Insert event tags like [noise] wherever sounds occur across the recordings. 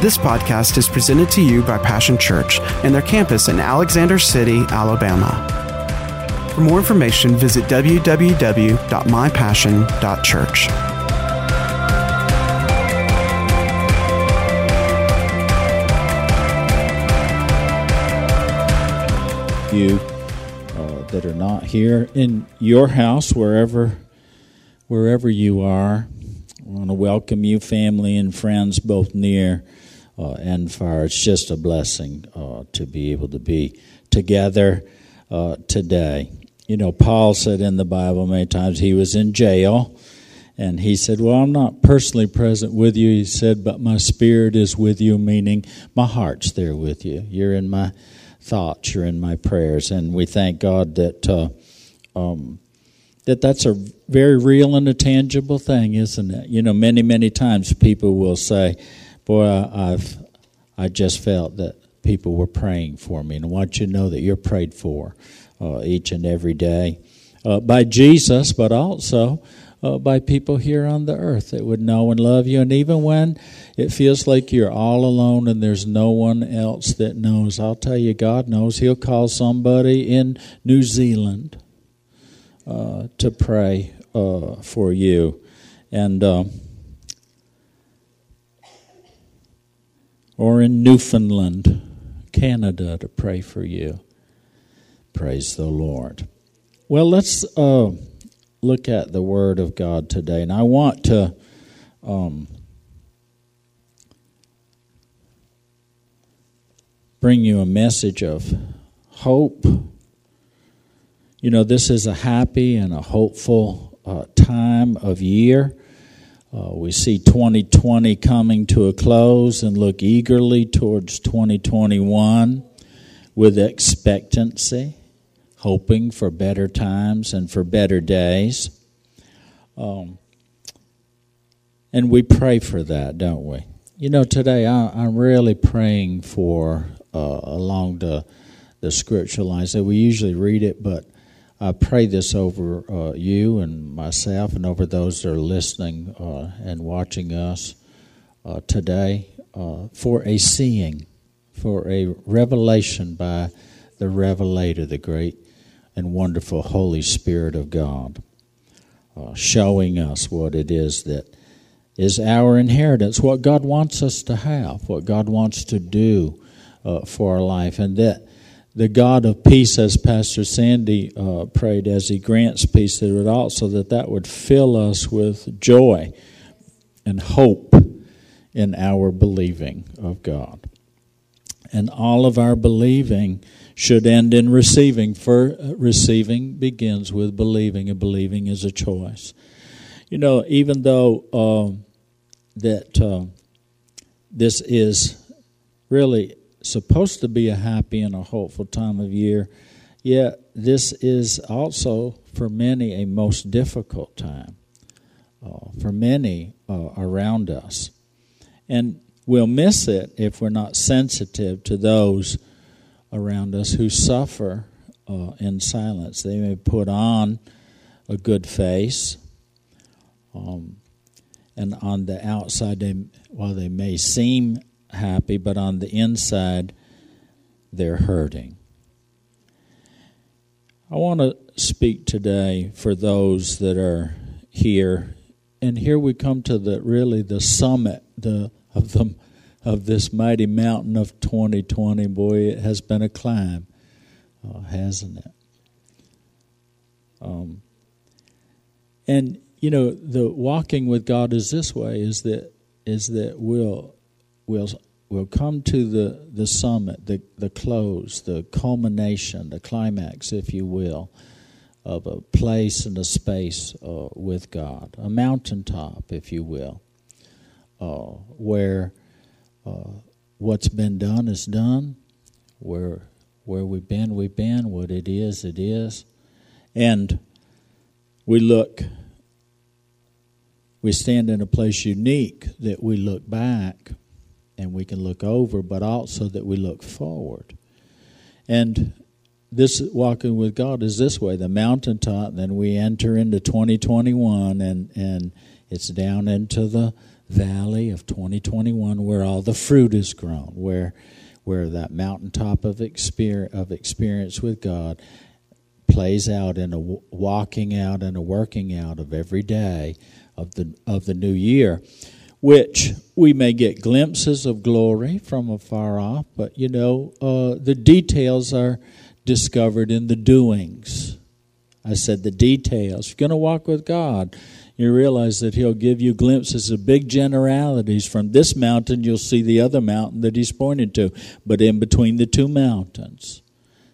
This podcast is presented to you by Passion Church and their campus in Alexander City, Alabama. For more information, visit www.mypassion.church. You uh, that are not here in your house, wherever wherever you are, I want to welcome you, family and friends, both near uh, and far. It's just a blessing uh, to be able to be together uh, today. You know, Paul said in the Bible many times he was in jail. And he said, Well, I'm not personally present with you. He said, But my spirit is with you, meaning my heart's there with you. You're in my thoughts, you're in my prayers. And we thank God that. Uh, um, that that's a very real and a tangible thing, isn't it? You know, many many times people will say, "Boy, I've I just felt that people were praying for me," and I want you to know that you're prayed for uh, each and every day uh, by Jesus, but also uh, by people here on the earth that would know and love you. And even when it feels like you're all alone and there's no one else that knows, I'll tell you, God knows. He'll call somebody in New Zealand uh, to pray uh, for you. And or in Newfoundland, Canada, to pray for you. Praise the Lord. Well, let's uh, look at the Word of God today, and I want to. Um, bring you a message of hope you know, this is a happy and a hopeful uh, time of year. Uh, we see 2020 coming to a close and look eagerly towards 2021 with expectancy, hoping for better times and for better days. Um, and we pray for that, don't we? You know, today I, am really praying for, uh, along the, the scripture lines, that we usually read it, but I pray this over uh, you and myself and over those that are listening uh, and watching us uh, today uh, for a seeing, for a revelation by the revelator, the great and wonderful Holy Spirit of God, uh, showing us what it is that is our inheritance, what God wants us to have, what God wants to do uh, for our life, and that the God of peace, as Pastor Sandy uh, prayed, as He grants peace, that would also that that would fill us with joy and hope in our believing of God. And all of our believing should end in receiving. For uh, receiving begins with believing, and believing is a choice. You know, even though uh, that uh, this is really supposed to be a happy and a hopeful time of year, yet this is also for many a most difficult time uh, for many uh, around us. And we'll miss it if we're not sensitive to those around us who suffer uh, in silence. They may put on a good face. Um, and on the outside, they, while they may seem happy, but on the inside, they're hurting. I want to speak today for those that are here, and here we come to the really the summit the of the of this mighty mountain of 2020. Boy, it has been a climb, uh, hasn't it? Um, and you know, the walking with God is this way: is that is that we'll we'll we'll come to the, the summit, the, the close, the culmination, the climax, if you will, of a place and a space uh, with God, a mountaintop, if you will, uh, where uh, what's been done is done, where where we've been, we've been, what it is, it is, and we look. We stand in a place unique that we look back and we can look over, but also that we look forward. And this walking with God is this way the mountaintop, then we enter into 2021, and, and it's down into the, valley of 2021 where all the fruit is grown, where where that mountaintop of experience, of experience with God plays out in a walking out and a working out of every day of the of the new year which we may get glimpses of glory from afar off, but you know, uh, the details are discovered in the doings. I said the details. If you're going to walk with God, you realize that He'll give you glimpses of big generalities. From this mountain, you'll see the other mountain that He's pointed to, but in between the two mountains.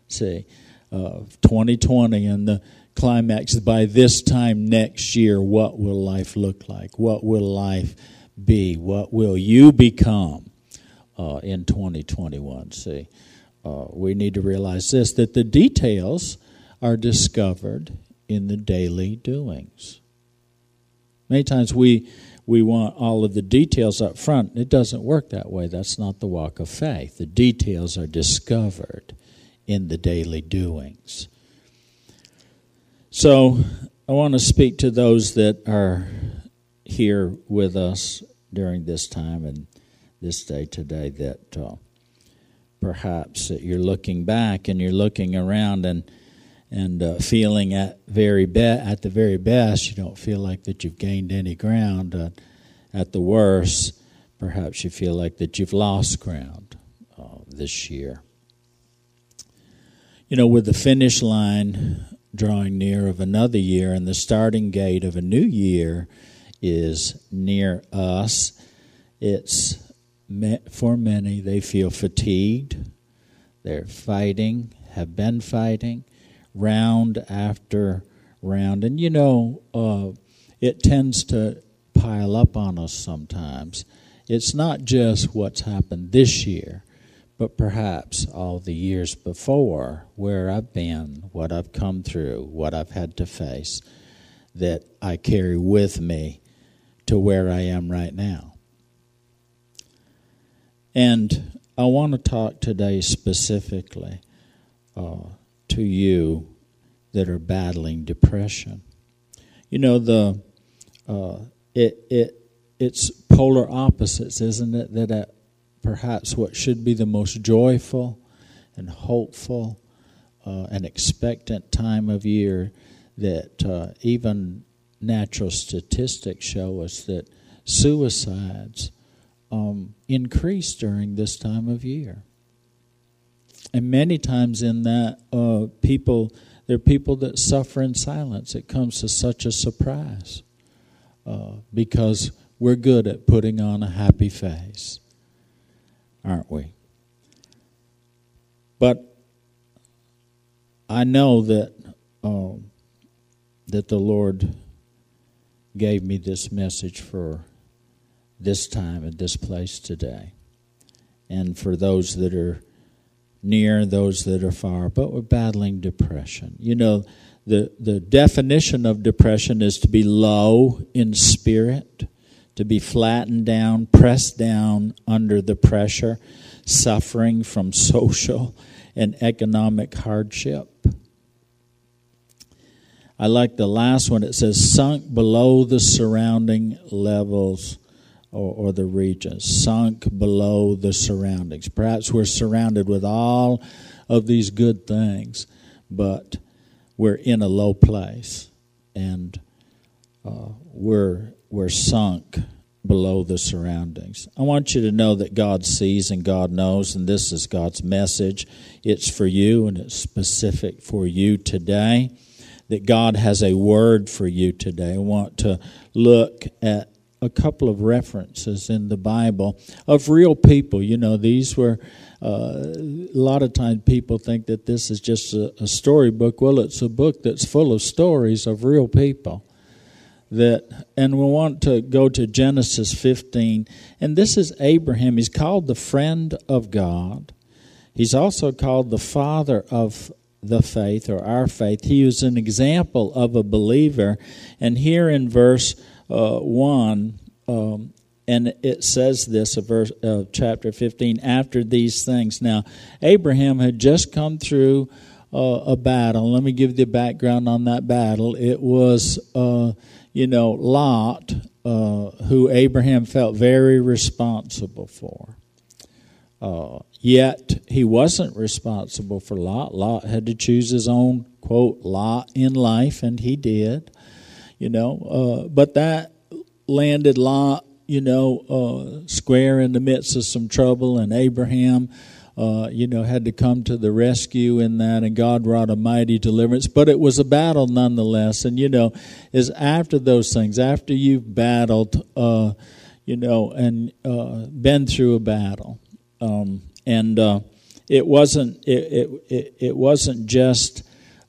See, uh, 2020 and the climax by this time next year, what will life look like? What will life be? What will you become uh, in 2021? See, uh, we need to realize this that the details are discovered in the daily doings. Many times we we want all of the details up front. It doesn't work that way. That's not the walk of faith. The details are discovered in the daily doings. So I want to speak to those that are here with us during this time and this day today that uh, perhaps that you're looking back and you're looking around and and uh, feeling at very be- at the very best you don't feel like that you've gained any ground. Uh, at the worst perhaps you feel like that you've lost ground uh, this year. You know with the finish line drawing near of another year and the starting gate of a new year is near us. It's for many, they feel fatigued. They're fighting, have been fighting, round after round. And you know, uh, it tends to pile up on us sometimes. It's not just what's happened this year, but perhaps all the years before, where I've been, what I've come through, what I've had to face, that I carry with me to where I am right now. And I want to talk today specifically uh, to you that are battling depression. You know the uh, it it it's polar opposites, isn't it? That at perhaps what should be the most joyful and hopeful uh, and expectant time of year that uh, even natural statistics show us that suicides um, increase during this time of year. And many times in that, uh, people, there are people that suffer in silence. It comes to such a surprise uh, because we're good at putting on a happy face, aren't we? But I know that um, that the Lord gave me this message for this time and this place today. And for those that are near, those that are far, but we're battling depression. You know, the, the definition of depression is to be low in spirit, to be flattened down, pressed down under the pressure, suffering from [laughs] social and economic hardship. I like the last one. It says, sunk below the surrounding levels or, or, the regions, sunk below the surroundings. Perhaps we're surrounded with all of these good things, but we're in a low place and uh, we're, we're sunk below the surroundings. I want you to know that God sees and God knows, and this is God's message. It's for you and it's specific for you today that God has a word for you today. I want to look at a couple of references in the Bible of real people. You know, these were uh, a lot of times people think that this is just a, a storybook. Well, it's a book that's full of stories of real people that and we want to go to Genesis 15 and this is Abraham he's called the friend of God he's also called the father of the faith or our faith. He was an example of a believer. And here in verse uh, 1, um, and it says this, of verse, uh, chapter 15, after these things. Now, Abraham had just come through uh, a battle. Let me give you the background on that battle. It was, uh, you know, Lot, uh, who Abraham felt very responsible for. Uh, yet he wasn't responsible for Lot. Lot had to choose his own quote lot in life, and he did. You know, uh, but that landed Lot, you know, uh, square in the midst of some trouble, and Abraham uh, you know, had to come to the rescue in that, and God wrought a mighty deliverance. But it was a battle nonetheless. And, you know, is after those things, after you've battled, uh, you know, and uh, been through a battle, um, and uh, it wasn't it, it, it wasn't just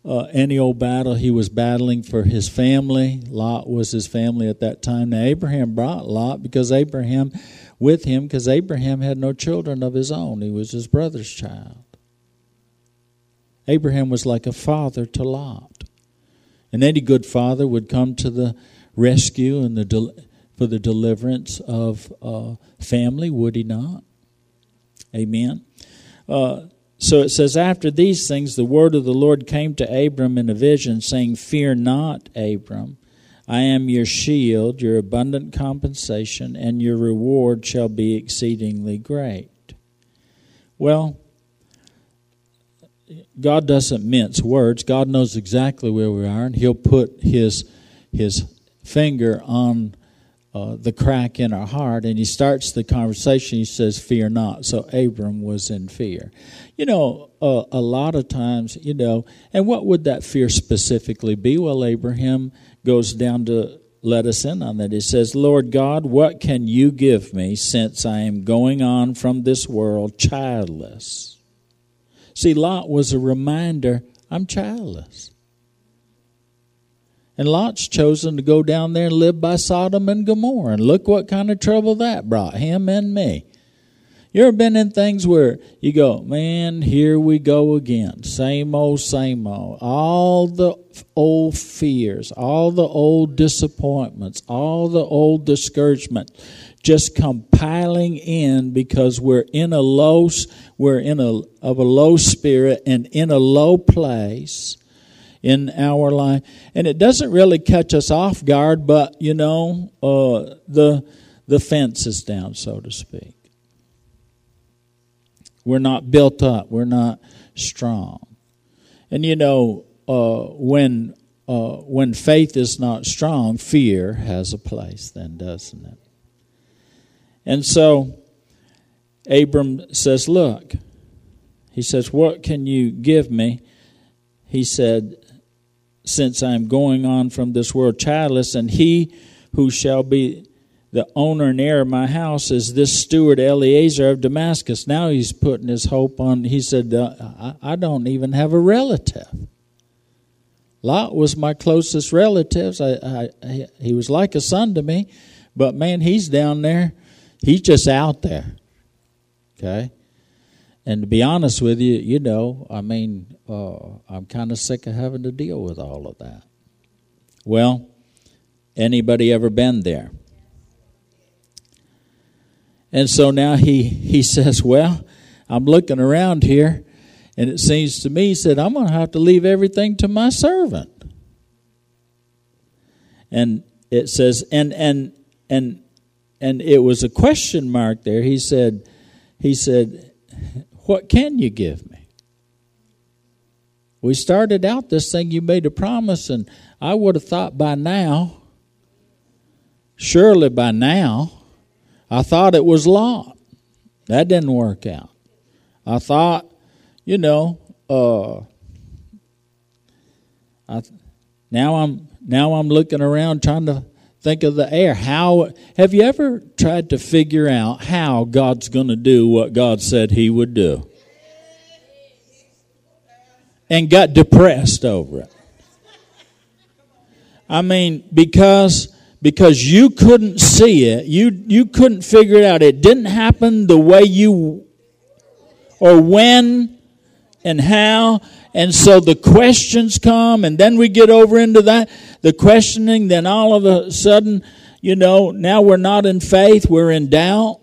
uh, any old battle. He was battling for his family. Lot was his family at that time. Now Abraham brought Lot because Abraham with him because Abraham had no children of his own. He was his brother's child. Abraham was like a father to Lot. And any good father would come to the rescue and the del- for the deliverance of uh, family, would he not? Amen. Uh, so it says, After these things, the word of the Lord came to Abram in a vision, saying, Fear not, Abram. I am your shield, your abundant compensation, and your reward shall be exceedingly great. Well, God doesn't mince words. God knows exactly where we are, and He'll put His His finger on uh, the crack in our heart, and He starts the conversation. He says, "Fear not." So Abram was in fear. You know, uh, a lot of times, you know, and what would that fear specifically be? Well, Abraham goes down to let us in on that. He says, Lord God, what can you give me since I am going on from this world childless? See, Lot was a reminder I'm childless. And Lot's chosen to go down there and live by Sodom and Gomorrah. And look what kind of trouble that brought him and me. You ever been in things where you go, man, here we go again. Same old, same old. All the old fears, all the old disappointments, all the old discouragement just compiling in because we're in a low, we're in a, of a low spirit and in a low place in our life. And it doesn't really catch us off guard, but you know, uh, the, the fence is down, so to speak. We're not built up. We're not strong. And you know, uh, when uh, when faith is not strong, fear has a place. Then doesn't it? And so, Abram says, "Look," he says, "What can you give me?" He said, "Since I am going on from this world childless, and he who shall be the owner and heir of my house is this steward Eliezer of Damascus. Now he's putting his hope on, he said, uh, I, don't even have a relative. Lot was my closest relative. I, I, he was like a son to me, but man, he's down there. He's just out there. Okay? And to be honest with you, you know, I mean, uh, I'm kind of sick of having to deal with all of that. Well, anybody ever been there? And so now he, he says, Well, I'm looking around here, and it seems to me, he said, I'm going to have to leave everything to my servant. And it says, and, and, and, and it was a question mark there. He said, he said, What can you give me? We started out this thing, you made a promise, and I would have thought by now, surely by now, I thought it was Lot. That didn't work out. I thought, you know, uh, I, now I'm now I'm looking around trying to think of the heir. How have you ever tried to figure out how God's going to do what God said He would do, and got depressed over it? I mean, because because you couldn't see it. You, you couldn't figure it out. It didn't happen the way you, or when and how. And so the questions come, and then we get over into that, the questioning, then all of a sudden, you know, now we're not in faith, we're in doubt.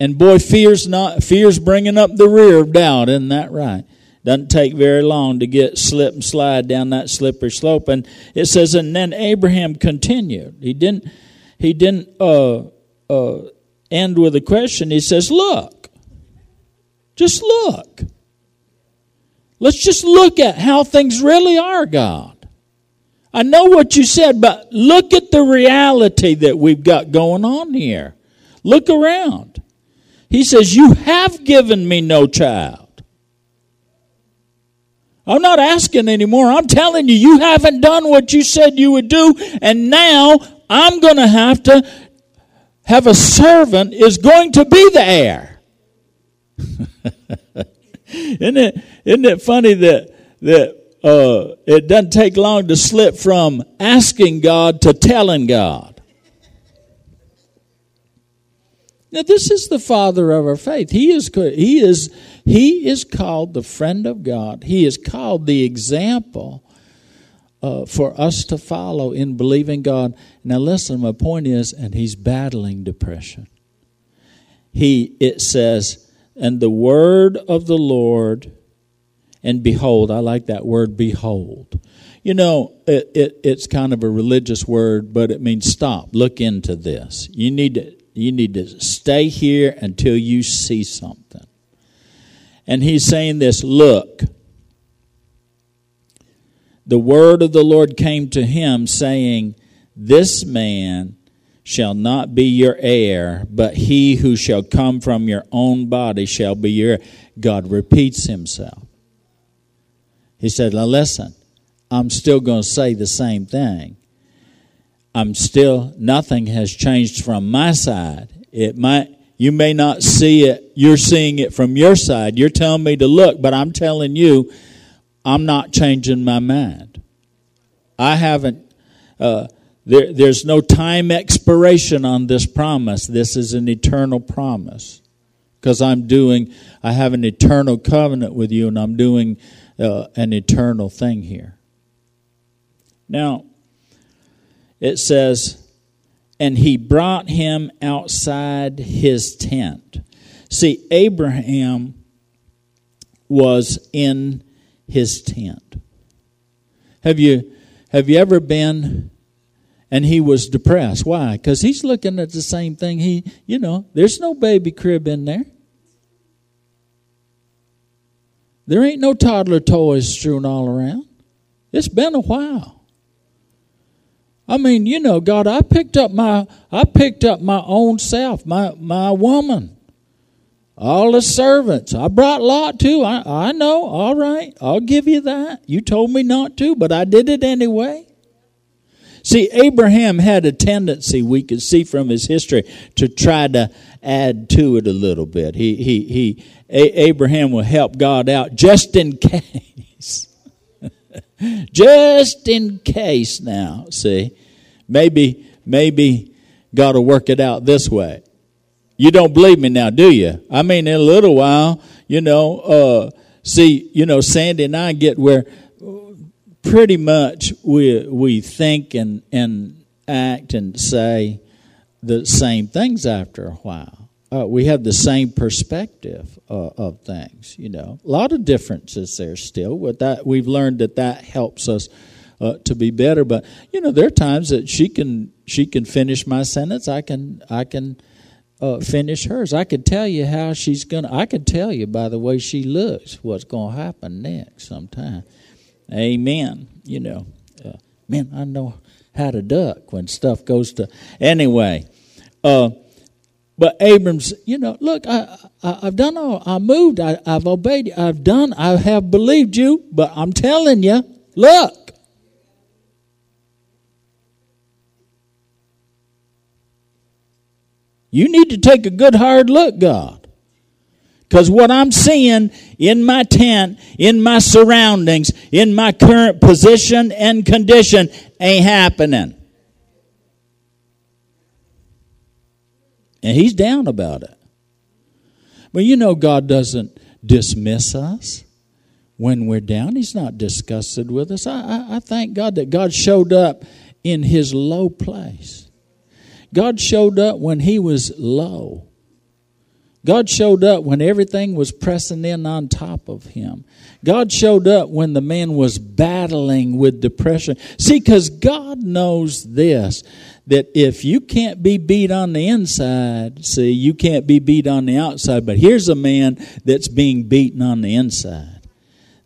And boy, fear's not, fear's bringing up the rear of doubt, isn't that right? Doesn't take very long to get slip and slide down that slippery slope. And it says, and then Abraham continued. He didn't. He didn't uh, uh, end with a question. He says, "Look, just look. Let's just look at how things really are, God. I know what you said, but look at the reality that we've got going on here. Look around. He says, You have given me no child. I'm not asking anymore. I'm telling you, you haven't done what you said you would do, and now I'm going to have to have a servant is going to be the heir. [laughs] isn't it? Isn't it funny that that uh, it doesn't take long to slip from asking God to telling God? Now, this is the father of our faith. He is, he is, he is called the friend of God. He is called the example uh, for us to follow in believing God. Now, listen, my point is, and he's battling depression. He, it says, and the word of the Lord, and behold, I like that word, behold. You know, it, it, it's kind of a religious word, but it means stop, look into this. You need to you need to stay here until you see something. And he's saying this look, the word of the Lord came to him, saying, This man shall not be your heir, but he who shall come from your own body shall be your. God repeats himself. He said, Now listen, I'm still going to say the same thing. I'm still, nothing has changed from my side. It might, you may not see it, you're seeing it from your side. You're telling me to look, but I'm telling you, I'm not changing my mind. I haven't, uh, there, there's no time expiration on this promise. This is an eternal promise. Because I'm doing, I have an eternal covenant with you, and I'm doing uh, an eternal thing here. Now, it says, and he brought him outside his tent. See, Abraham was in his tent. Have you have you ever been and he was depressed? Why? Because he's looking at the same thing. He, you know, there's no baby crib in there. There ain't no toddler toys strewn all around. It's been a while. I mean, you know, God, I picked up my I picked up my own self, my my woman, all the servants. I brought Lot too. I I know. All right, I'll give you that. You told me not to, but I did it anyway. See, Abraham had a tendency, we could see from his history, to try to add to it a little bit. He, he, he, a- Abraham will help God out just in [laughs] case. [laughs] just in case now, see maybe, maybe God will work it out this way. You don't believe me now, do you? I mean, in a little while, you know, uh, see, you know, Sandy and I get where pretty much we, we think and, and act and say the same things after a while. Uh, we have the same perspective uh, of things, you know. A lot of differences there still, but that we've learned that that helps us uh, to be better. But you know, there are times that she can she can finish my sentence. I can I can uh, finish hers. I could tell you how she's gonna. I could tell you by the way she looks what's to happen next. Sometime, Amen. You know, uh, man, I know how to duck when stuff goes to. Anyway, uh, but Abram's, you know, look, I, I have done all. I moved. I, I've obeyed. I've done. I have believed you. But I'm telling you, look, You need to take a good hard look, God. Because what I'm seeing in my tent, in my surroundings, in my current position and condition ain't happening. And he's down about it. But you know, God doesn't dismiss us when we're down. He's not disgusted with us. I, I, I thank God that God showed up in his low place. God showed up when he was low, God showed up when everything was pressing in on top of him. God showed up when the man was battling with depression. See, because God knows this that if you can't be beat on the inside, see, you can't be beat on the outside. But here's a man that's being beaten on the inside.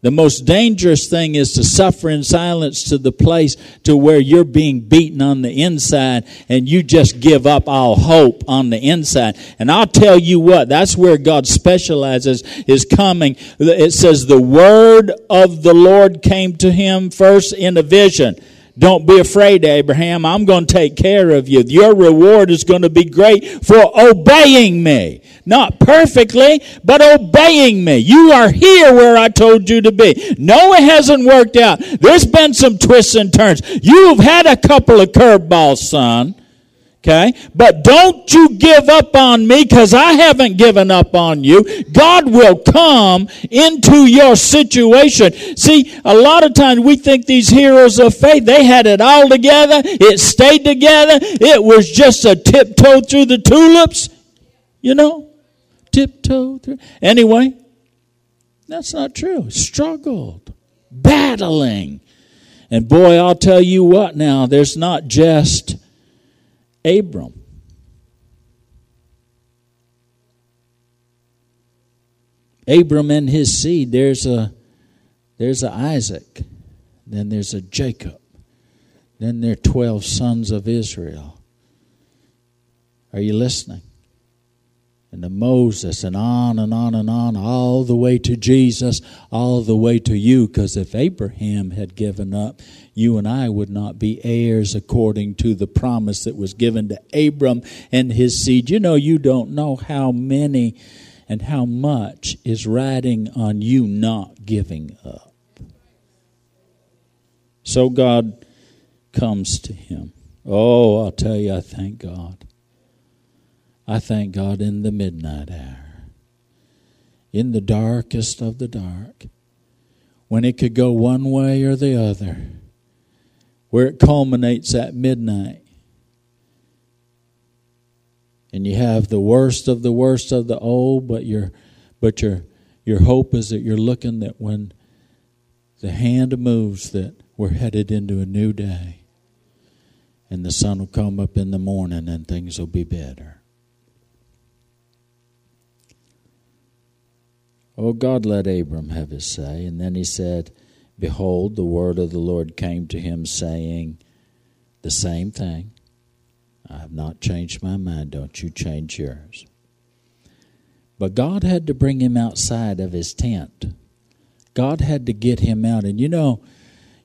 The most dangerous thing is to suffer in silence to the place to where you're being beaten on the inside and you just give up all hope on the inside. And I'll tell you what, that's where God specializes is coming. It says the word of the Lord came to him first in a vision. Don't be afraid, Abraham. I'm going to take care of you. Your reward is going to be great for obeying me. Not perfectly, but obeying me. You are here where I told you to be. No, it hasn't worked out. There's been some twists and turns. You've had a couple of curveballs, son. Okay? But don't you give up on me because I haven't given up on you. God will come into your situation. See, a lot of times we think these heroes of faith, they had it all together. It stayed together. It was just a tiptoe through the tulips. You know? Tiptoe through. Anyway, that's not true. Struggled. Battling. And boy, I'll tell you what now, there's not just Abram. Abram and his seed, there's a there's a Isaac, then there's a Jacob, then there are twelve sons of Israel. Are you listening? And to Moses and on and on and on, all the way to Jesus, all the way to you. Because if Abraham had given up, you and I would not be heirs according to the promise that was given to Abram and his seed. You know, you don't know how many and how much is riding on you not giving up. So God comes to him. Oh, I'll tell you, I thank God. I thank God in the midnight hour, in the darkest of the dark, when it could go one way or the other, where it culminates at midnight. And you have the worst of the worst of the old, but your but your your hope is that you're looking that when the hand moves that we're headed into a new day and the sun will come up in the morning and things will be better. Oh, God let Abram have his say. And then he said, Behold, the word of the Lord came to him, saying, The same thing. I have not changed my mind. Don't you change yours. But God had to bring him outside of his tent. God had to get him out. And you know,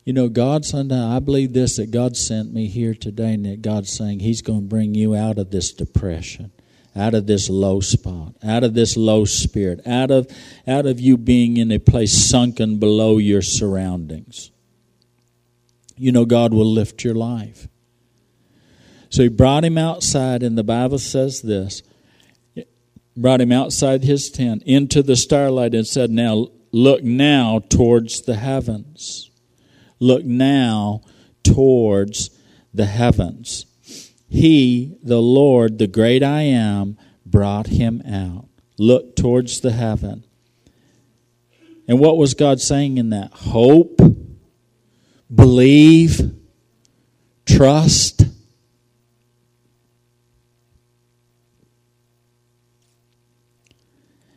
you know, God, Sunday, I believe this that God sent me here today, and that God's saying He's going to bring you out of this depression out of this low spot, out of this low spirit, out of, out of you being in a place sunken below your surroundings. You know, God will lift your life. So he brought him outside, and the Bible says this brought him outside his tent into the starlight and said, Now look now towards the heavens. Look now towards the heavens. He, the Lord, the great I am, brought him out. Look towards the heaven. And what was God saying in that? Hope, believe, trust.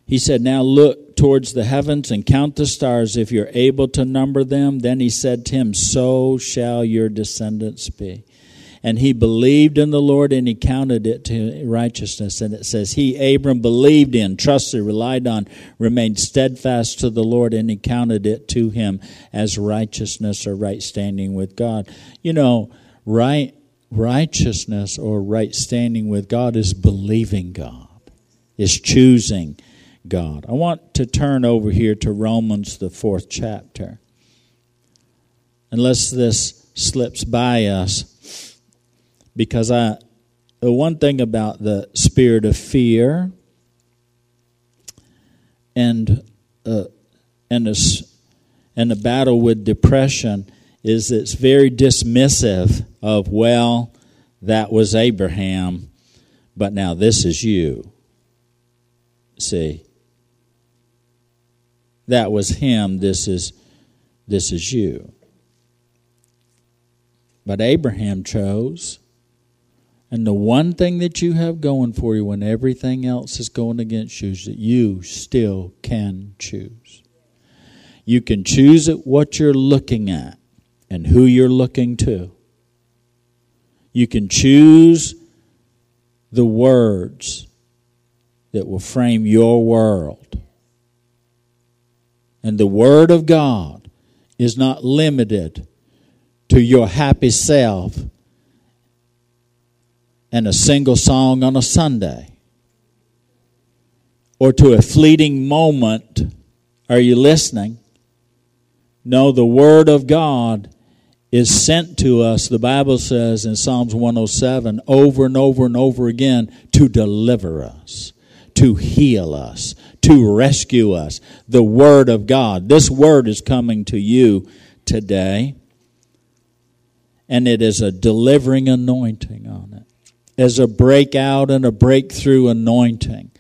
He said, Now look towards the heavens and count the stars if you're able to number them. Then he said to him, So shall your descendants be and he believed in the Lord and he counted it to righteousness. And it says, He, Abram, believed in, trusted, relied on, remained steadfast to the Lord, and he counted it to him as righteousness or right standing with God. You know, right righteousness or right standing with God is believing God, is choosing God. I want to turn over here to Romans, the fourth chapter. Unless this slips by us, because I the one thing about the spirit of fear and uh, and a, and the battle with depression is it's very dismissive of well that was Abraham but now this is you See, that was him. This is this is you. But Abraham chose. And the one thing that you have going for you when everything else is going against you is that you still can choose. You can choose at what you're looking at and who you're looking to. You can choose the words that will frame your world. And the Word of God is not limited to your happy self and a single song on a Sunday or to a fleeting moment. Are you listening? No, the Word of God is sent to us, the Bible says in Psalms 107, over and over and over again to deliver us, to heal us, to rescue us. The Word of God. This Word is coming to you today, and it is a delivering anointing on it, as a breakout and a breakthrough anointing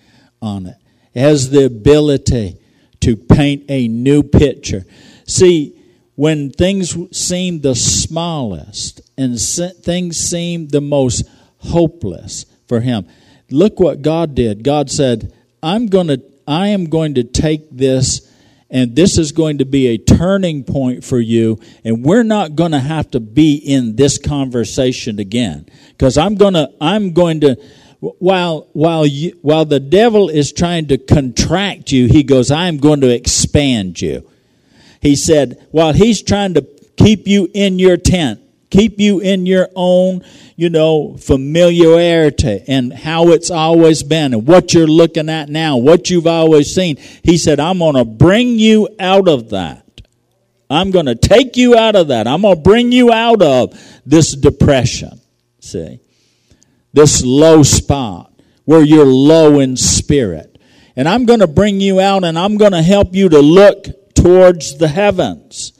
on it. It has the ability to paint a new picture. See, when things seem the smallest and things seem the most hopeless for him, look what God did. God said, "I'm going to I am going to take this and this is going to be a turning point for you and we're not going to have to be in this conversation again. Because I'm going to I'm going to while while you, while the devil is trying to contract you he goes I'm going to expand you. He said, while he's trying to keep you in your tent, keep you in your own, you know, familiarity and how it's always been and what you're looking at now, what you've always seen. He said, I'm going to bring you out of that. I'm going to take you out of that. I'm going to bring you out of this depression. See? This low spot where you're low in spirit. And I'm going to bring you out and I'm going to help you to look towards the heavens.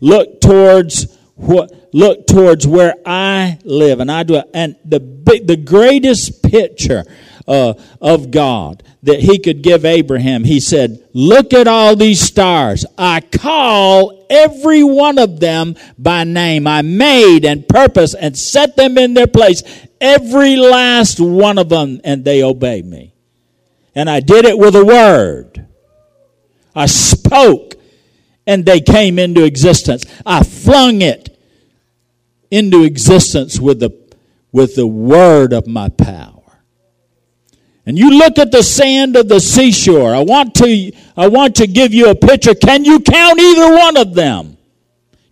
Look towards what look towards where I live and I do and the big, the greatest picture uh, of God that he could give Abraham he said look at all these stars. I call every one of them by name. I made and purpose and set them in their place every last one of them and they obey me. And I did it with a word. I spoke and they came into existence. I flung it into existence with the, with the word of my power. And you look at the sand of the seashore. I want to, I want to give you a picture. Can you count either one of them?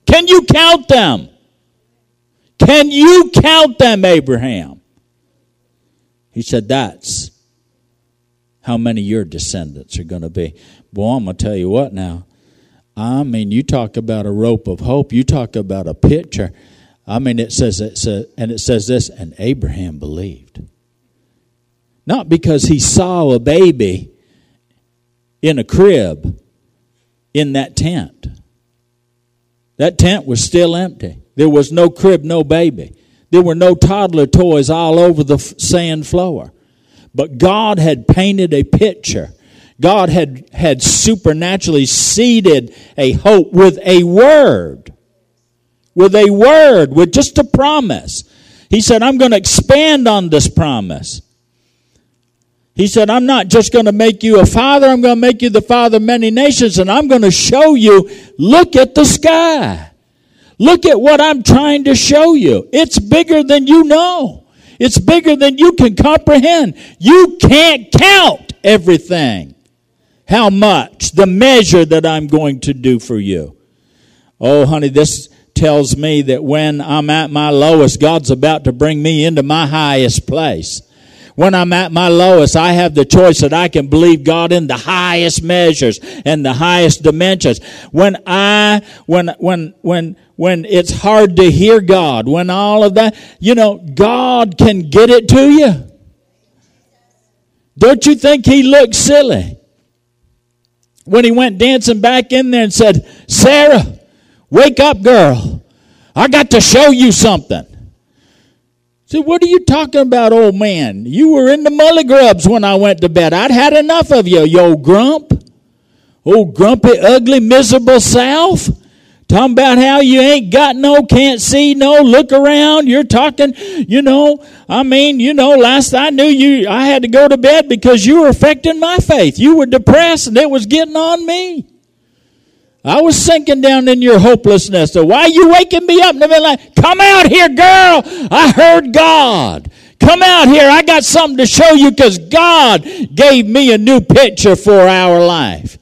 Can you count them? Can you count them, Abraham? He said, That's how many your descendants are going to be. Boy, I'm going to tell you what now. I mean, you talk about a rope of hope. You talk about a picture. I mean, it says it says, and it says this, and Abraham believed. Not because he saw a baby in a crib in that tent. That tent was still empty. There was no crib, no baby. There were no toddler toys all over the sand floor. But God had painted a picture God had, had supernaturally seeded a hope with a word. With a word, with just a promise. He said, I'm going to expand on this promise. He said, I'm not just going to make you a father, I'm going to make you the father of many nations, and I'm going to show you, look at the sky. Look at what I'm trying to show you. It's bigger than you know. It's bigger than you can comprehend. You can't count everything how much, the measure that I'm going to do for you. Oh, honey, this tells me that when I'm at my lowest, God's about to bring me into my highest place. When I'm at my lowest, I have the choice that I can believe God in the highest measures and the highest dimensions. When I, when, when, when, when it's hard to hear God, when all of that, you know, God can get it to you. Don't you think He looks silly? when he went dancing back in there and said, Sarah, wake up, girl. I got to show you something. Said, what are you talking about, old man? You were in the mully grubs when I went to bed. I'd had enough of you, you old grump. Old grumpy, ugly, miserable self. Talking about how you ain't got no, can't see no, look around. You're talking, you know, I mean, you know, last I knew you, I had to go to bed because you were affecting my faith. You were depressed and it was getting on me. I was sinking down in your hopelessness. So why are you waking me up in the? Come out here, girl. I heard God. Come out here. I got something to show you because God gave me a new picture for our life.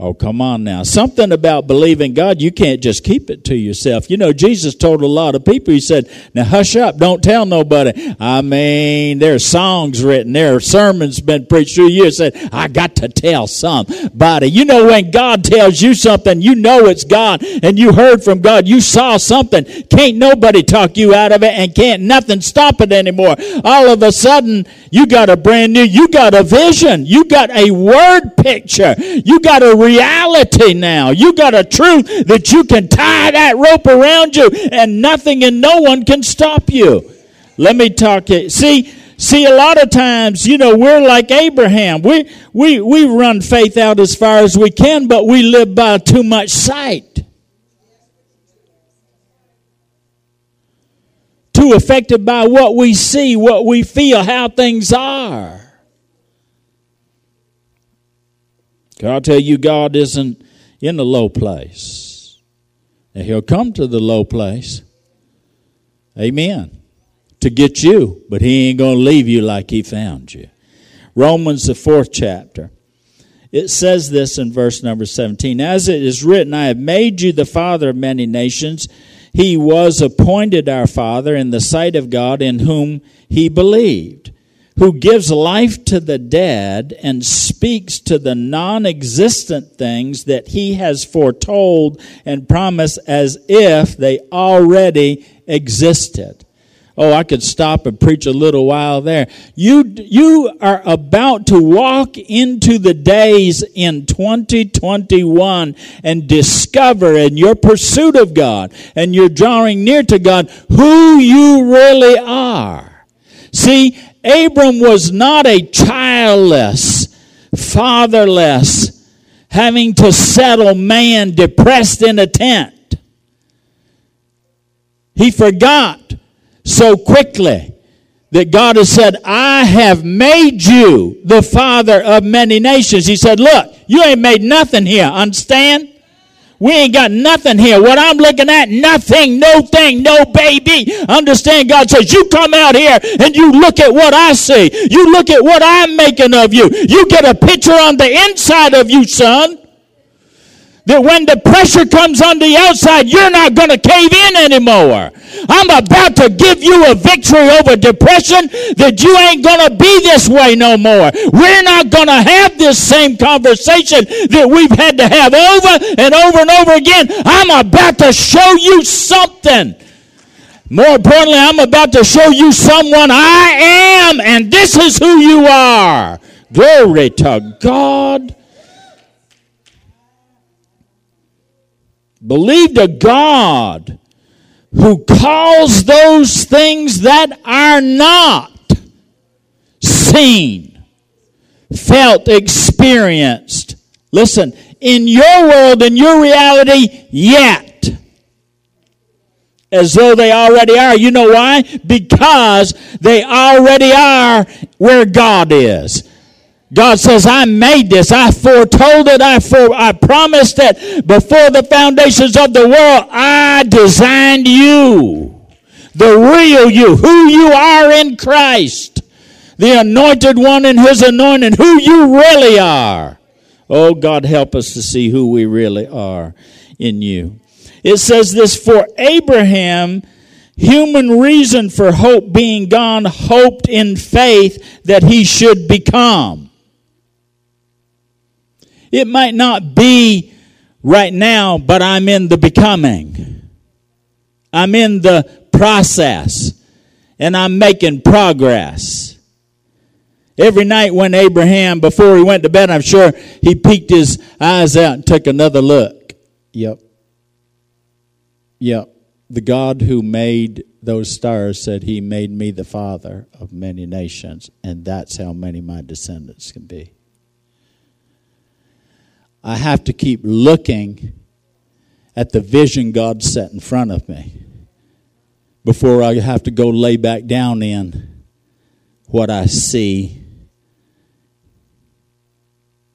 Oh, come on now. Something about believing God, you can't just keep it to yourself. You know, Jesus told a lot of people, He said, now hush up, don't tell nobody. I mean, there's songs written, there are sermons been preached through you. Said, I got to tell somebody. You know, when God tells you something, you know it's God and you heard from God, you saw something. Can't nobody talk you out of it and can't nothing stop it anymore. All of a sudden, you got a brand new, you got a vision, you got a word picture, you got a reality now. You got a truth that you can tie that rope around you and nothing and no one can stop you. Let me talk you. See, see, a lot of times, you know, we're like Abraham. We, we, we run faith out as far as we can, but we live by too much sight. Too affected by what we see, what we feel, how things are. Can I'll tell you, God isn't in the low place. And He'll come to the low place. Amen. To get you, but He ain't going to leave you like He found you. Romans, the fourth chapter. It says this in verse number 17 As it is written, I have made you the father of many nations. He was appointed our father in the sight of God in whom he believed who gives life to the dead and speaks to the non existent things that he has foretold and promised as if they already existed. Oh, I could stop and preach a little while there. You, you are about to walk into the days in 2021 and discover in your pursuit of God and you're drawing near to God who you really are. See, Abram was not a childless, fatherless, having to settle man depressed in a tent. He forgot so quickly that God has said, I have made you the father of many nations. He said, Look, you ain't made nothing here. Understand? We ain't got nothing here. What I'm looking at, nothing, no thing, no baby. Understand? God says, you come out here and you look at what I see. You look at what I'm making of you. You get a picture on the inside of you, son that when the pressure comes on the outside, you're not going to cave in anymore. I'm about to give you a victory over depression that you ain't going to be this way no more. We're not going to have this same conversation that we've had to have over and over and over again. I'm about to show you something. More importantly, I'm about to show you someone I am, and this is who you are. Glory to God. Believe to God who calls those things that are not seen, felt, experienced. Listen, in your world, in your reality, yet. As though they already are. You know why? Because they already are where God is. God says, I made this. I foretold it. I, for, I promised it before the foundations of the world. I designed you. The real you, who you are in Christ. The anointed one in his anointing, who you really are. Oh, God, help us to see who we really are in you. It says this for Abraham, human reason for hope being gone, hoped in faith that he should become. It might not be right now, but I'm in the becoming. I'm in the process and I'm making progress. Every night when Abraham, before he went to bed, I'm sure he peeked his eyes out and took another look. Yep. Yep. the God who made those stars said he made me the father of many nations, and that's how many my descendants can be. I have to keep looking at the vision God set in front of me before I have to go lay back down in what I see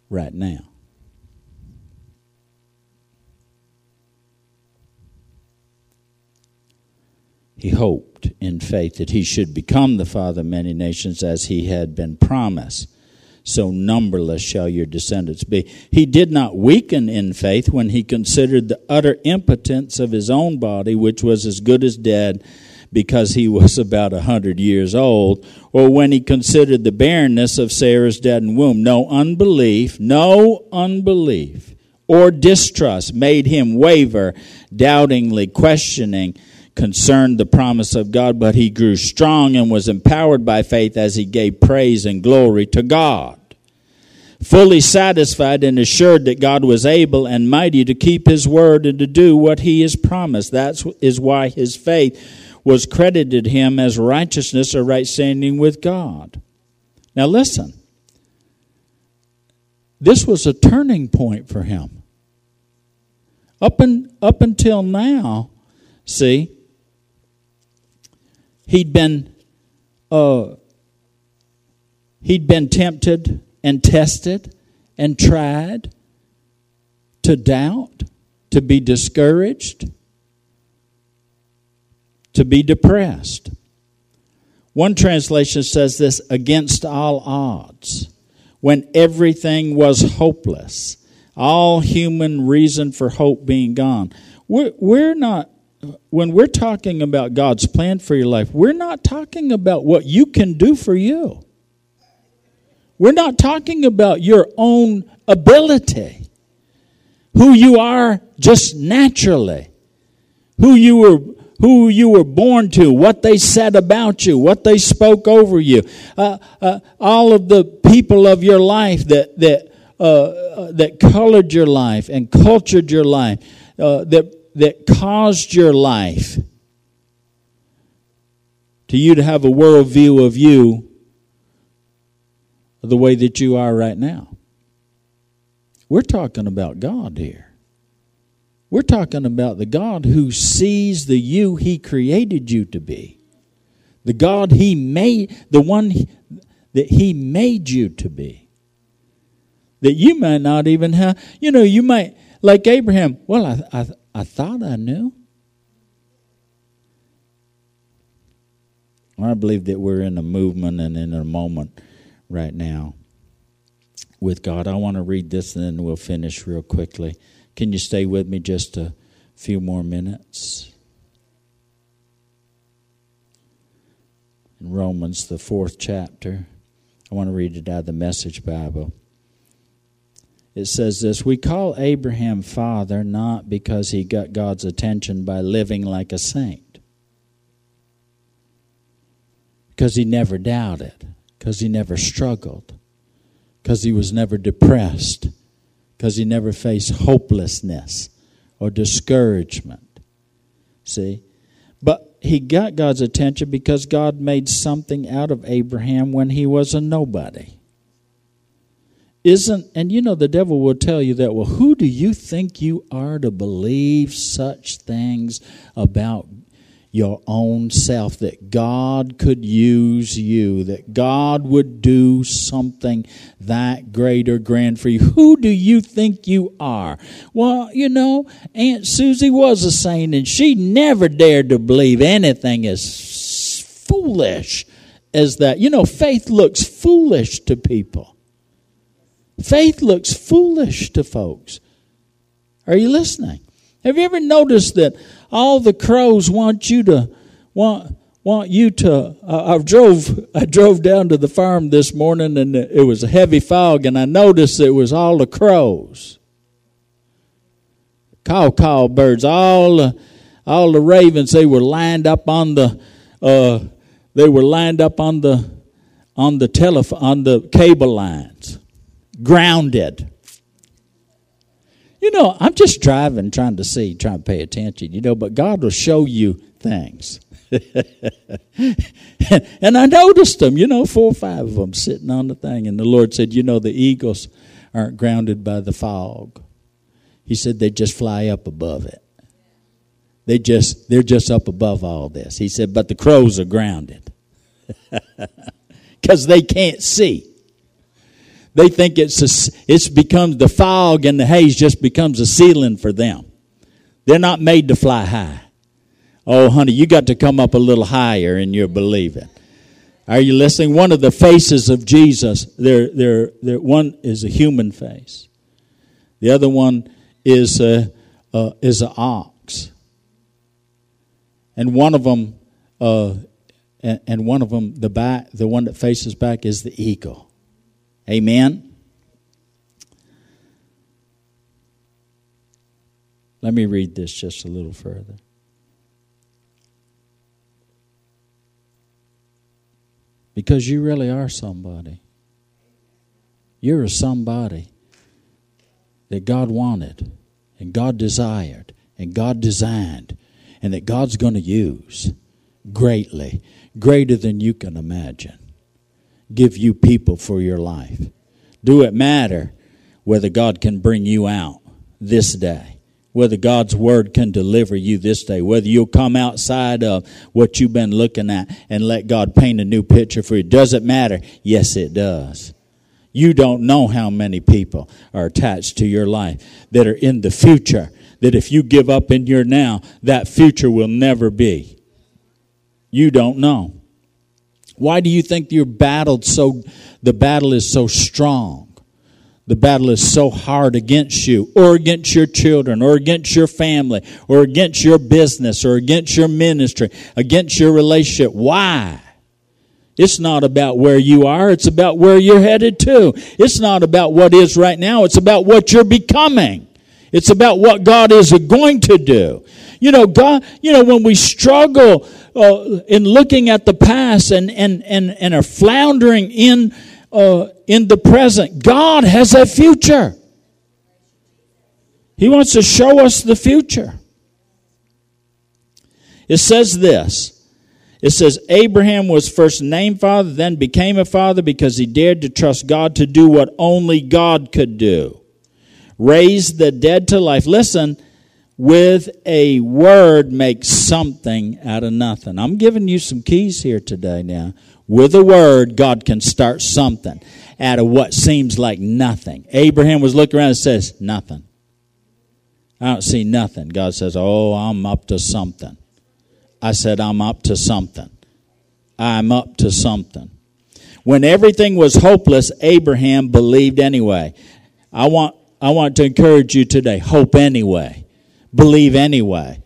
right now. He hoped in faith that he should become the father of many nations as he had been promised. So numberless shall your descendants be. He did not weaken in faith when he considered the utter impotence of his own body, which was as good as dead because he was [laughs] about a hundred years old, or when he considered the barrenness of Sarah's dead womb. No unbelief, no unbelief or distrust made him waver, doubtingly questioning concerned the promise of God, but he grew strong and was empowered by faith as he gave praise and glory to God. Fully satisfied and assured that God was able and mighty to keep his word and to do what he has promised. That is why his faith was credited him as righteousness or right standing with God. Now listen. This was a turning point for him. Up, and, up until now, see, He'd been uh, he'd been tempted and tested and tried to doubt, to be discouraged, to be depressed. One translation says this against all odds, when everything was hopeless, all human reason for hope being gone. We're, we're not when we're talking about God's plan for your life, we're not talking about what you can do for you. We're not talking about your own ability, who you are just naturally, who you were who you were born to, what they said about you, what they spoke over you, uh, uh, all of the people of your life that that uh, uh that colored your life and cultured your life, uh, that that caused your life to you to have a worldview of you the way that you are right now. We're talking about God here. We're talking about the God who sees the you He created you to be. The God He made, the one that He made you to be. That you might not even have, you know, you might, like Abraham, well, I, I, I thought I knew. I believe that we're in a movement and in a moment right now with God. I want to read this and then we'll finish real quickly. Can you stay with me just a few more minutes? In Romans, the fourth chapter, I want to read it out of the Message Bible it says this We call Abraham father not because he got God's attention by living like a saint, because he never doubted, because he never struggled, because he was never depressed, because he never faced hopelessness or discouragement. See? But he got God's attention because God made something out of Abraham when he was a nobody isn't, and you know, the devil will tell you that, well, who do you think you are to believe such things about your own self, that God could use you, that God would do something that great or grand for you. Who do you think you are? Well, you know, Aunt Susie was a saint and she never dared to believe anything as foolish as that. You know, faith looks foolish to people. Faith looks foolish to folks. Are you listening? Have you ever noticed that all the crows want you to want want you to uh, I drove I drove down to the farm this morning and it was a heavy fog and I noticed it was all the crows. Call call birds, all the all the ravens they were lined up on the uh, they were lined up on the on the telephone on the cable lines grounded. You know, I'm just driving, trying to see, trying to pay attention, you know, but God will show you things. [laughs] and I noticed them, you know, four or five of them sitting on the thing. And the Lord said, You know, the eagles aren't grounded by the fog. He said they just fly up above it. They just they're just up above all this. He said, but the crows are grounded. [laughs] Because they can't see. They think it's a, it's becomes the fog and the haze just becomes a ceiling for them. They're not made to fly high. Oh, honey, you got to come up a little higher in your believing. Are you listening? One of the faces of Jesus, there, there, there, one is a human face. The other one is a, is an ox. And one of them, uh, and, and one of them, the back, the one that faces back is the eagle. Amen. Let me read this just a little further. Because you really are somebody. You're a somebody that God wanted and God desired and God designed and that God's going to use greatly, greater than you can imagine. Give you people for your life. Do it matter whether God can bring you out this day whether God's word can deliver you this day, whether you'll come outside of what you've been looking at and let God paint a new picture for you. Does it matter? Yes, it does. You don't know how many people are attached to your life that are in the future, that if you give up in your now, that future will never be. You don't know. Why do you think you're battled so, the battle is so strong? the battle is so hard against you or against your children or against your family or against your business or against your ministry, against your relationship. Why? It's not about where you are, it's about where you're headed to. It's not about what is right now, it's about what you're becoming. It's about what God is going to do. You know, God, you know, when we struggle uh, in looking at the past and, and, and, and are floundering in uh, in the present. God has a future. He wants to show us the future. It says this. It says Abraham was first named father, then became a father because he dared to trust God to do what only God could do. Raise the dead to life. Listen, with a word make something out of nothing. I'm giving you some keys here today now. With a word, God can start something out of what seems like nothing. Abraham was looking around and says, Nothing. I don't see nothing. God says, Oh, I'm up to something. I said, I'm up to something. I'm up to something. When everything was hopeless, Abraham believed anyway. I want, I want to encourage you today hope anyway, believe anyway.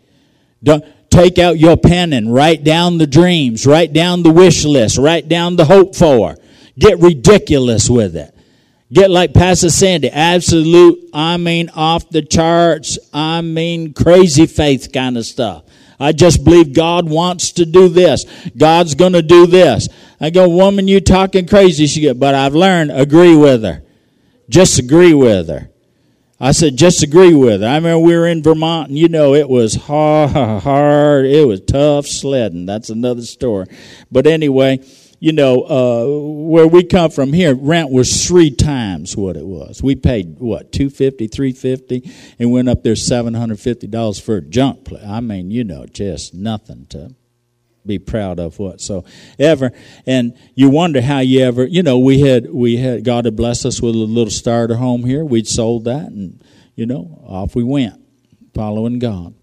Don't, take out your pen and write down the dreams, write down the wish list, write down the hope for. Get ridiculous with it. Get like Pastor Sandy, absolute, I mean off the charts, I mean crazy faith kind of stuff. I just believe God wants to do this. God's going to do this. I go, woman, you talking crazy. She go, but I've learned, agree with her. Just agree with her. I said, just agree with it. I remember we were in Vermont, and you know, it was hard, hard. It was tough sledding. That's another story. But anyway, you know, uh, where we come from here, rent was three times what it was. We paid what two fifty, three fifty, and went up there seven hundred fifty dollars for a junk place. I mean, you know, just nothing to be proud of what so ever And you wonder how you ever, you know, we had, we had, God had blessed us with a little starter home here. We'd sold that and, you know, off we went, following God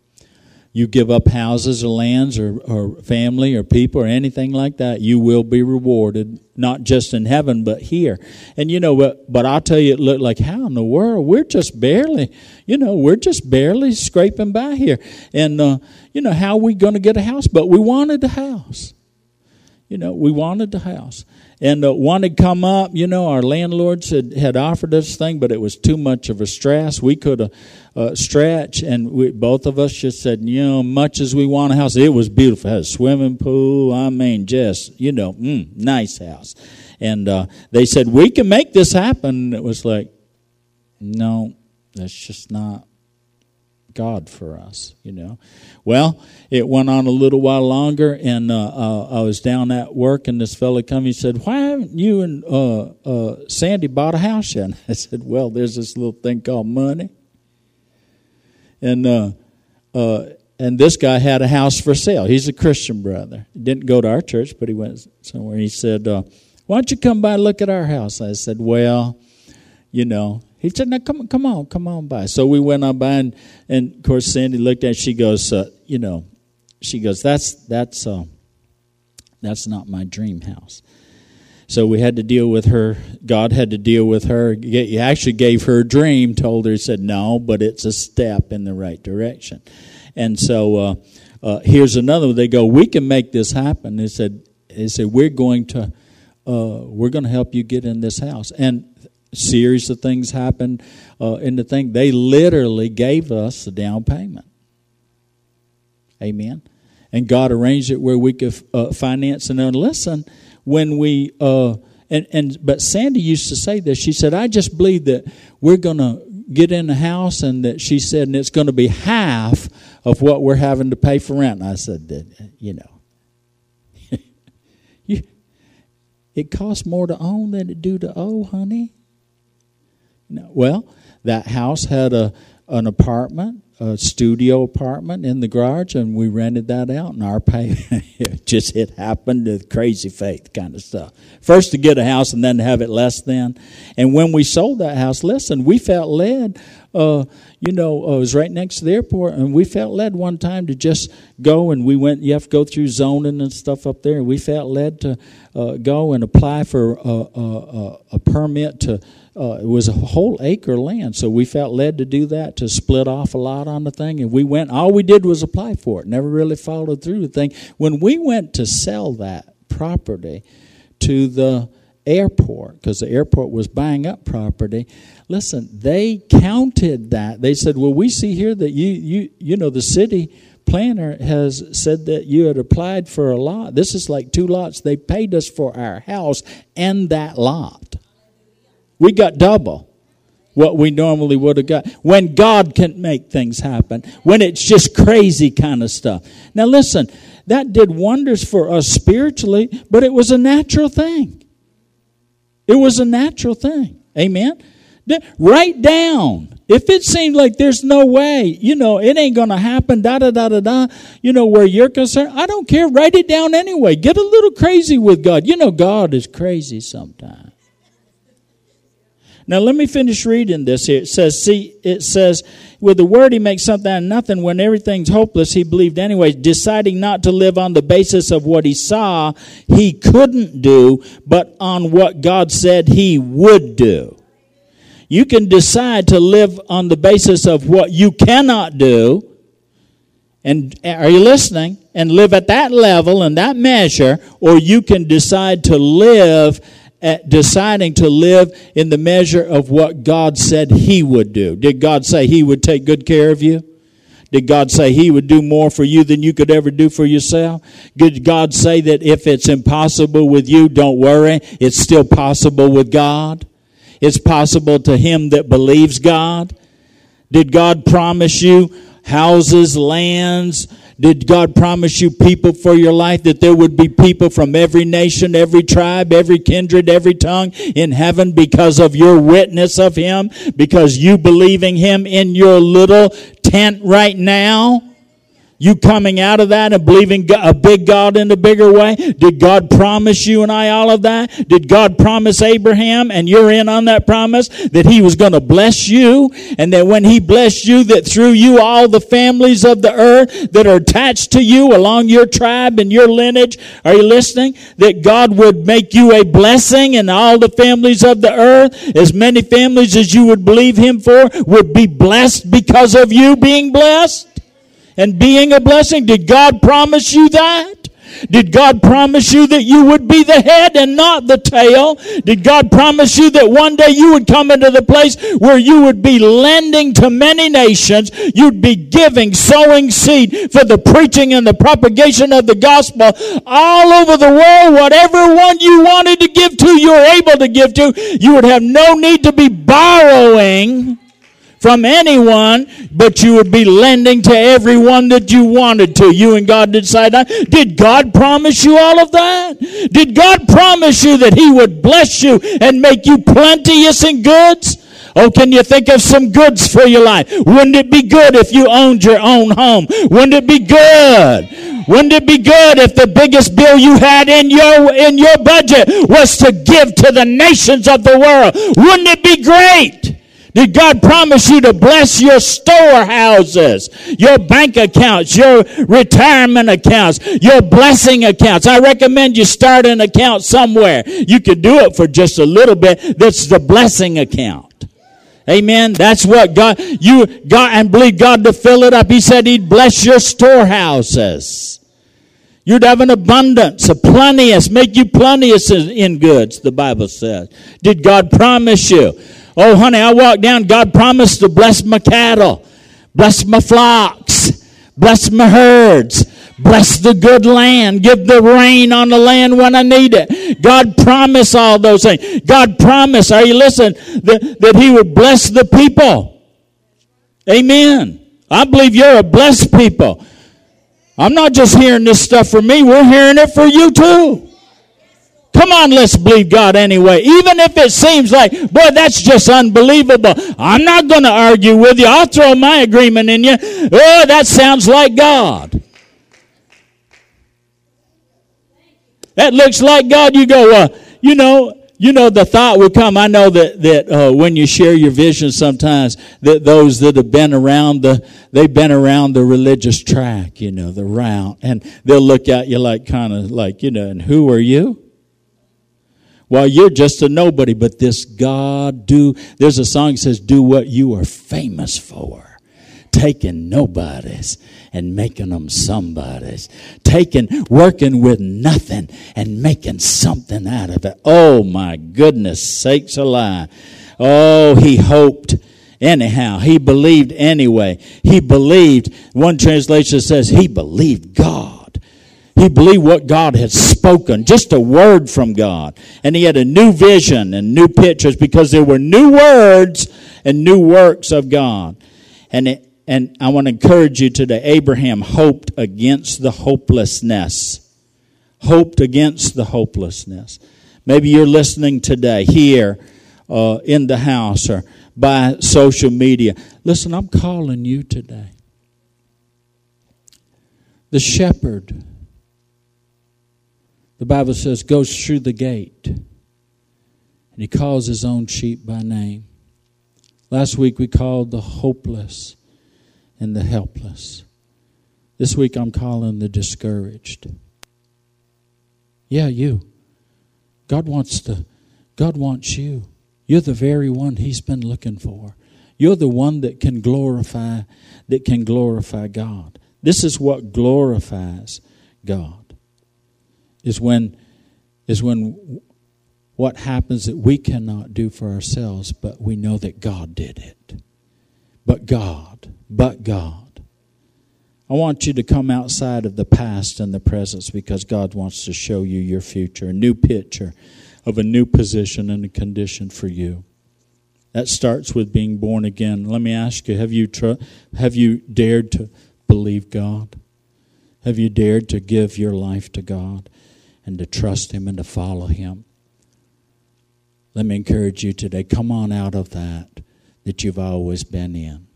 you give up houses or lands or, or family or people or anything like that, you will be rewarded, not just in heaven, but here. And you know, but, but I'll tell you, it looked like, how in the world? We're just barely, you know, we're just barely scraping by here. And, uh, you know, how are we going to get a house? But we wanted a house. You know, we wanted the house and uh, one had come up. You know, our landlords had, had offered us thing, but it was too much of a stress. We could uh, uh, stretch, and we, both of us just said, you know, much as we want a house, it was beautiful. It had a swimming pool. I mean, just you know, mm, nice house. And uh, they said we can make this happen. it was like, no, That's just not God for us, you know. Well, it went on a little while longer, and uh, uh, I was down at work, and this fellow come. He said, "Why haven't you and uh, uh Sandy bought a house yet?" [laughs] I said, "Well, there's this little thing called money, and uh, uh, and this guy had a house for sale. He's a Christian brother. He didn't go to our church, but he went somewhere. He said, "Why don't you come by and look at our house?" I said, "Well." You know, he said, "Now come, come on, come on by." So we went on by, and, and of course Sandy looked at. She goes, uh, "You know," she goes, "That's that's uh, that's not my dream house." So we had to deal with her. God had to deal with her. He actually gave her a dream, told her, he said, "No, but it's a step in the right direction." And so uh, uh, here's another one. They go, "We can make this happen." They said, "They said we're going to." Uh, we're going to help you get in this house. And series of things happened uh, in the thing. They literally gave us a down payment. Amen. And God arranged it where we could uh, finance and then listen when we uh, and and but Sandy used to say this. She said, "I just believe that we're going to get in the house, and that she said, and it's going to be half of what we're having to pay for rent." And I said, "You know, [laughs] you, it costs more to own than it do to owe, honey." Well, that house had a an apartment, a studio apartment in the garage, and we rented that out. And our pay [laughs] just it happened to crazy faith kind of stuff. First to get a house, and then to have it less than. And when we sold that house, listen, we felt led. Uh, you know, uh, it was right next to the airport, and we felt led one time to just go, and we went. You have to go through zoning and stuff up there, and we felt led to uh, go and apply for a, a, a permit to uh, it was a whole acre land, so we felt led to do that to split off a lot on the thing, and we went. All we did was apply for it. Never really followed through the thing. When we went to sell that property to the airport, because the airport was buying up property, listen, they counted that. They said, "Well, we see here that you you you know the city." planner has said that you had applied for a lot. This is like two lots. They paid us for our house and that lot. We got double what we normally would have got. When God can make things happen, when it's just crazy kind of stuff. Now, listen, that did wonders for us spiritually, but it was a natural thing. It was a natural thing. Amen? Write down. If it seems like there's no way, you know, it ain't going to happen, da da da da da, you know, where you're concerned, I don't care. Write it down anyway. Get a little crazy with God. You know, God is crazy sometimes. Now let me finish reading this here. It says, see, it says, with the word he makes something out of nothing. When everything's hopeless, he believed anyway, deciding not to live on the basis of what he saw he couldn't do, but on what God said he would do. You can decide to live on the basis of what you cannot do. And are you listening? And live at that level and that measure, or you can decide to live at deciding to live in the measure of what God said He would do. Did God say He would take good care of you? Did God say He would do more for you than you could ever do for yourself? Did God say that if it's impossible with you, don't worry, it's still possible with God? It's possible to him that believes God? Did God promise you houses, lands, did God promise you people for your life that there would be people from every nation, every tribe, every kindred, every tongue in heaven because of your witness of Him, because you believing Him in your little tent right now? You coming out of that and believing a big God in a bigger way? Did God promise you and I all of that? Did God promise Abraham and you're in on that promise that he was going to bless you and that when he blessed you that through you all the families of the earth that are attached to you along your tribe and your lineage, are you listening? That God would make you a blessing and all the families of the earth, as many families as you would believe him for, would be blessed because of you being blessed? And being a blessing? Did God promise you that? Did God promise you that you would be the head and not the tail? Did God promise you that one day you would come into the place where you would be lending to many nations? You'd be giving, sowing seed for the preaching and the propagation of the gospel all over the world. Whatever one you wanted to give to, you were able to give to. You would have no need to be borrowing from anyone, but you would be lending to everyone that you wanted to. You and God decided. Did God promise you all of that? Did God promise you that He would bless you and make you plenteous in goods? Oh, can you think of some goods for your life? Wouldn't it be good if you owned your own home? Wouldn't it be good? Wouldn't it be good if the biggest bill you had in your in your budget was to give to the nations of the world? Wouldn't it be great? Did God promise you to bless your storehouses, your bank accounts, your retirement accounts, your blessing accounts? I recommend you start an account somewhere. You could do it for just a little bit. That's the blessing account. Amen. That's what God, you got and believe God to fill it up. He said He'd bless your storehouses. You'd have an abundance, a plenteous, make you plenteous in goods, the Bible says. Did God promise you? Oh, honey, I walked down, God promised to bless my cattle, bless my flocks, bless my herds. Bless the good land. Give the rain on the land when I need it. God promised all those things. God promised, are you listening, that, that He would bless the people. Amen. I believe you're a blessed people. I'm not just hearing this stuff for me, we're hearing it for you too. Come on, let's believe God anyway. Even if it seems like, boy, that's just unbelievable. I'm not going to argue with you. I'll throw my agreement in you. Oh, that sounds like God. That looks like God. You go, uh, you know, you know, the thought would come. I know that that uh, when you share your vision, sometimes that those that have been around the they've been around the religious track, you know, the route, and they'll look at you like kind of like you know, and who are you? Well, you're just a nobody, but this God do. There's a song that says, "Do what you are famous for." taking nobodies and making them somebodies. Taking, working with nothing and making something out of it. Oh my goodness sakes alive. Oh, he hoped anyhow. He believed anyway. He believed. One translation says he believed God. He believed what God had spoken, just a word from God. And he had a new vision and new pictures because there were new words and new works of God. And it, and I want to encourage you today. Abraham hoped against the hopelessness. Hoped against the hopelessness. Maybe you're listening today here uh, in the house or by social media. Listen, I'm calling you today. The shepherd, the Bible says, goes through the gate and he calls his own sheep by name. Last week we called the hopeless and the helpless. This week I'm calling the discouraged. Yeah, you. God wants to God wants you. You're the very one he's been looking for. You're the one that can glorify that can glorify God. This is what glorifies God. Is when is when what happens that we cannot do for ourselves, but we know that God did it. But God but God. I want you to come outside of the past and the present because God wants to show you your future, a new picture of a new position and a condition for you. That starts with being born again. Let me ask you, have you tr- have you dared to believe God? Have you dared to give your life to God and to trust him and to follow him? Let me encourage you today, come on out of that that you've always been in.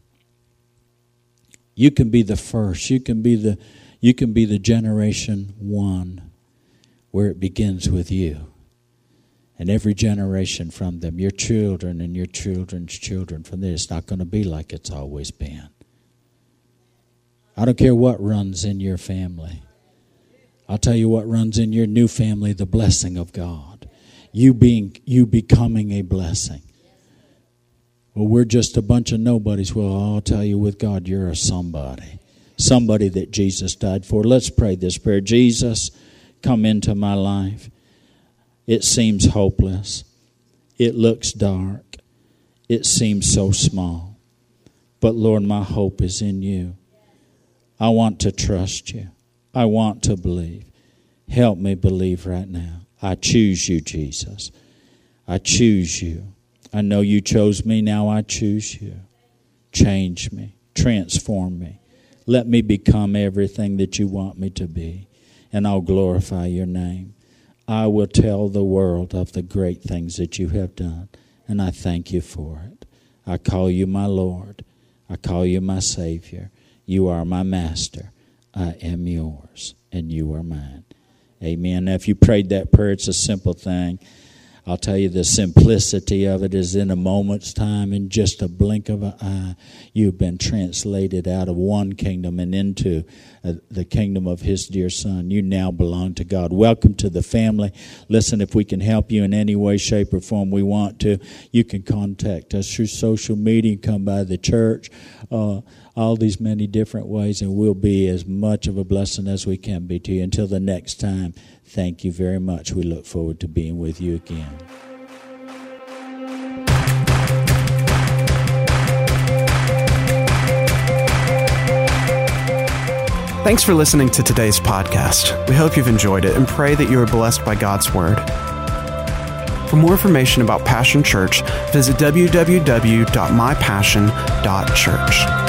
You can be the first. You can be the you can be the generation one where it begins with you. And every generation from them, your children and your children's children from there, it's not going to be like it's always been. I don't care what runs in your family. I'll tell you what runs in your new family the blessing of God. You being you becoming a blessing. Well, we're just a bunch of nobodies. Well, I'll tell you, with God, you're a somebody. Somebody that Jesus died for. Let's pray this prayer. Jesus, come into my life. It seems hopeless. It looks dark. It seems so small. But Lord, my hope is in you. I want to trust you. I want to believe. Help me believe right now. I choose you, Jesus. I choose you. I know you chose me, now I choose you. Change me, transform me. Let me become everything that you want me to be, and I'll glorify your name. I will tell the world of the great things that you have done, and I thank you for it. I call you my Lord. I call you my Savior. You are my Master. I am yours, and you are mine. Amen. Now, if you prayed that prayer, it's a simple thing. I'll tell you the simplicity of it is in a moment's time, in just a blink of an eye, you've been translated out of one kingdom and into uh, the kingdom of His dear Son. You now belong to God. Welcome to the family. Listen, if we can help you in any way, shape, or form, we want to. You can contact us through social media, come by the church. Uh, all these many different ways, and we'll be as much of a blessing as we can be to you. Until the next time, thank you very much. We look forward to being with you again. Thanks for listening to today's podcast. We hope you've enjoyed it and pray that you are blessed by God's Word. For more information about Passion Church, visit www.mypassion.church.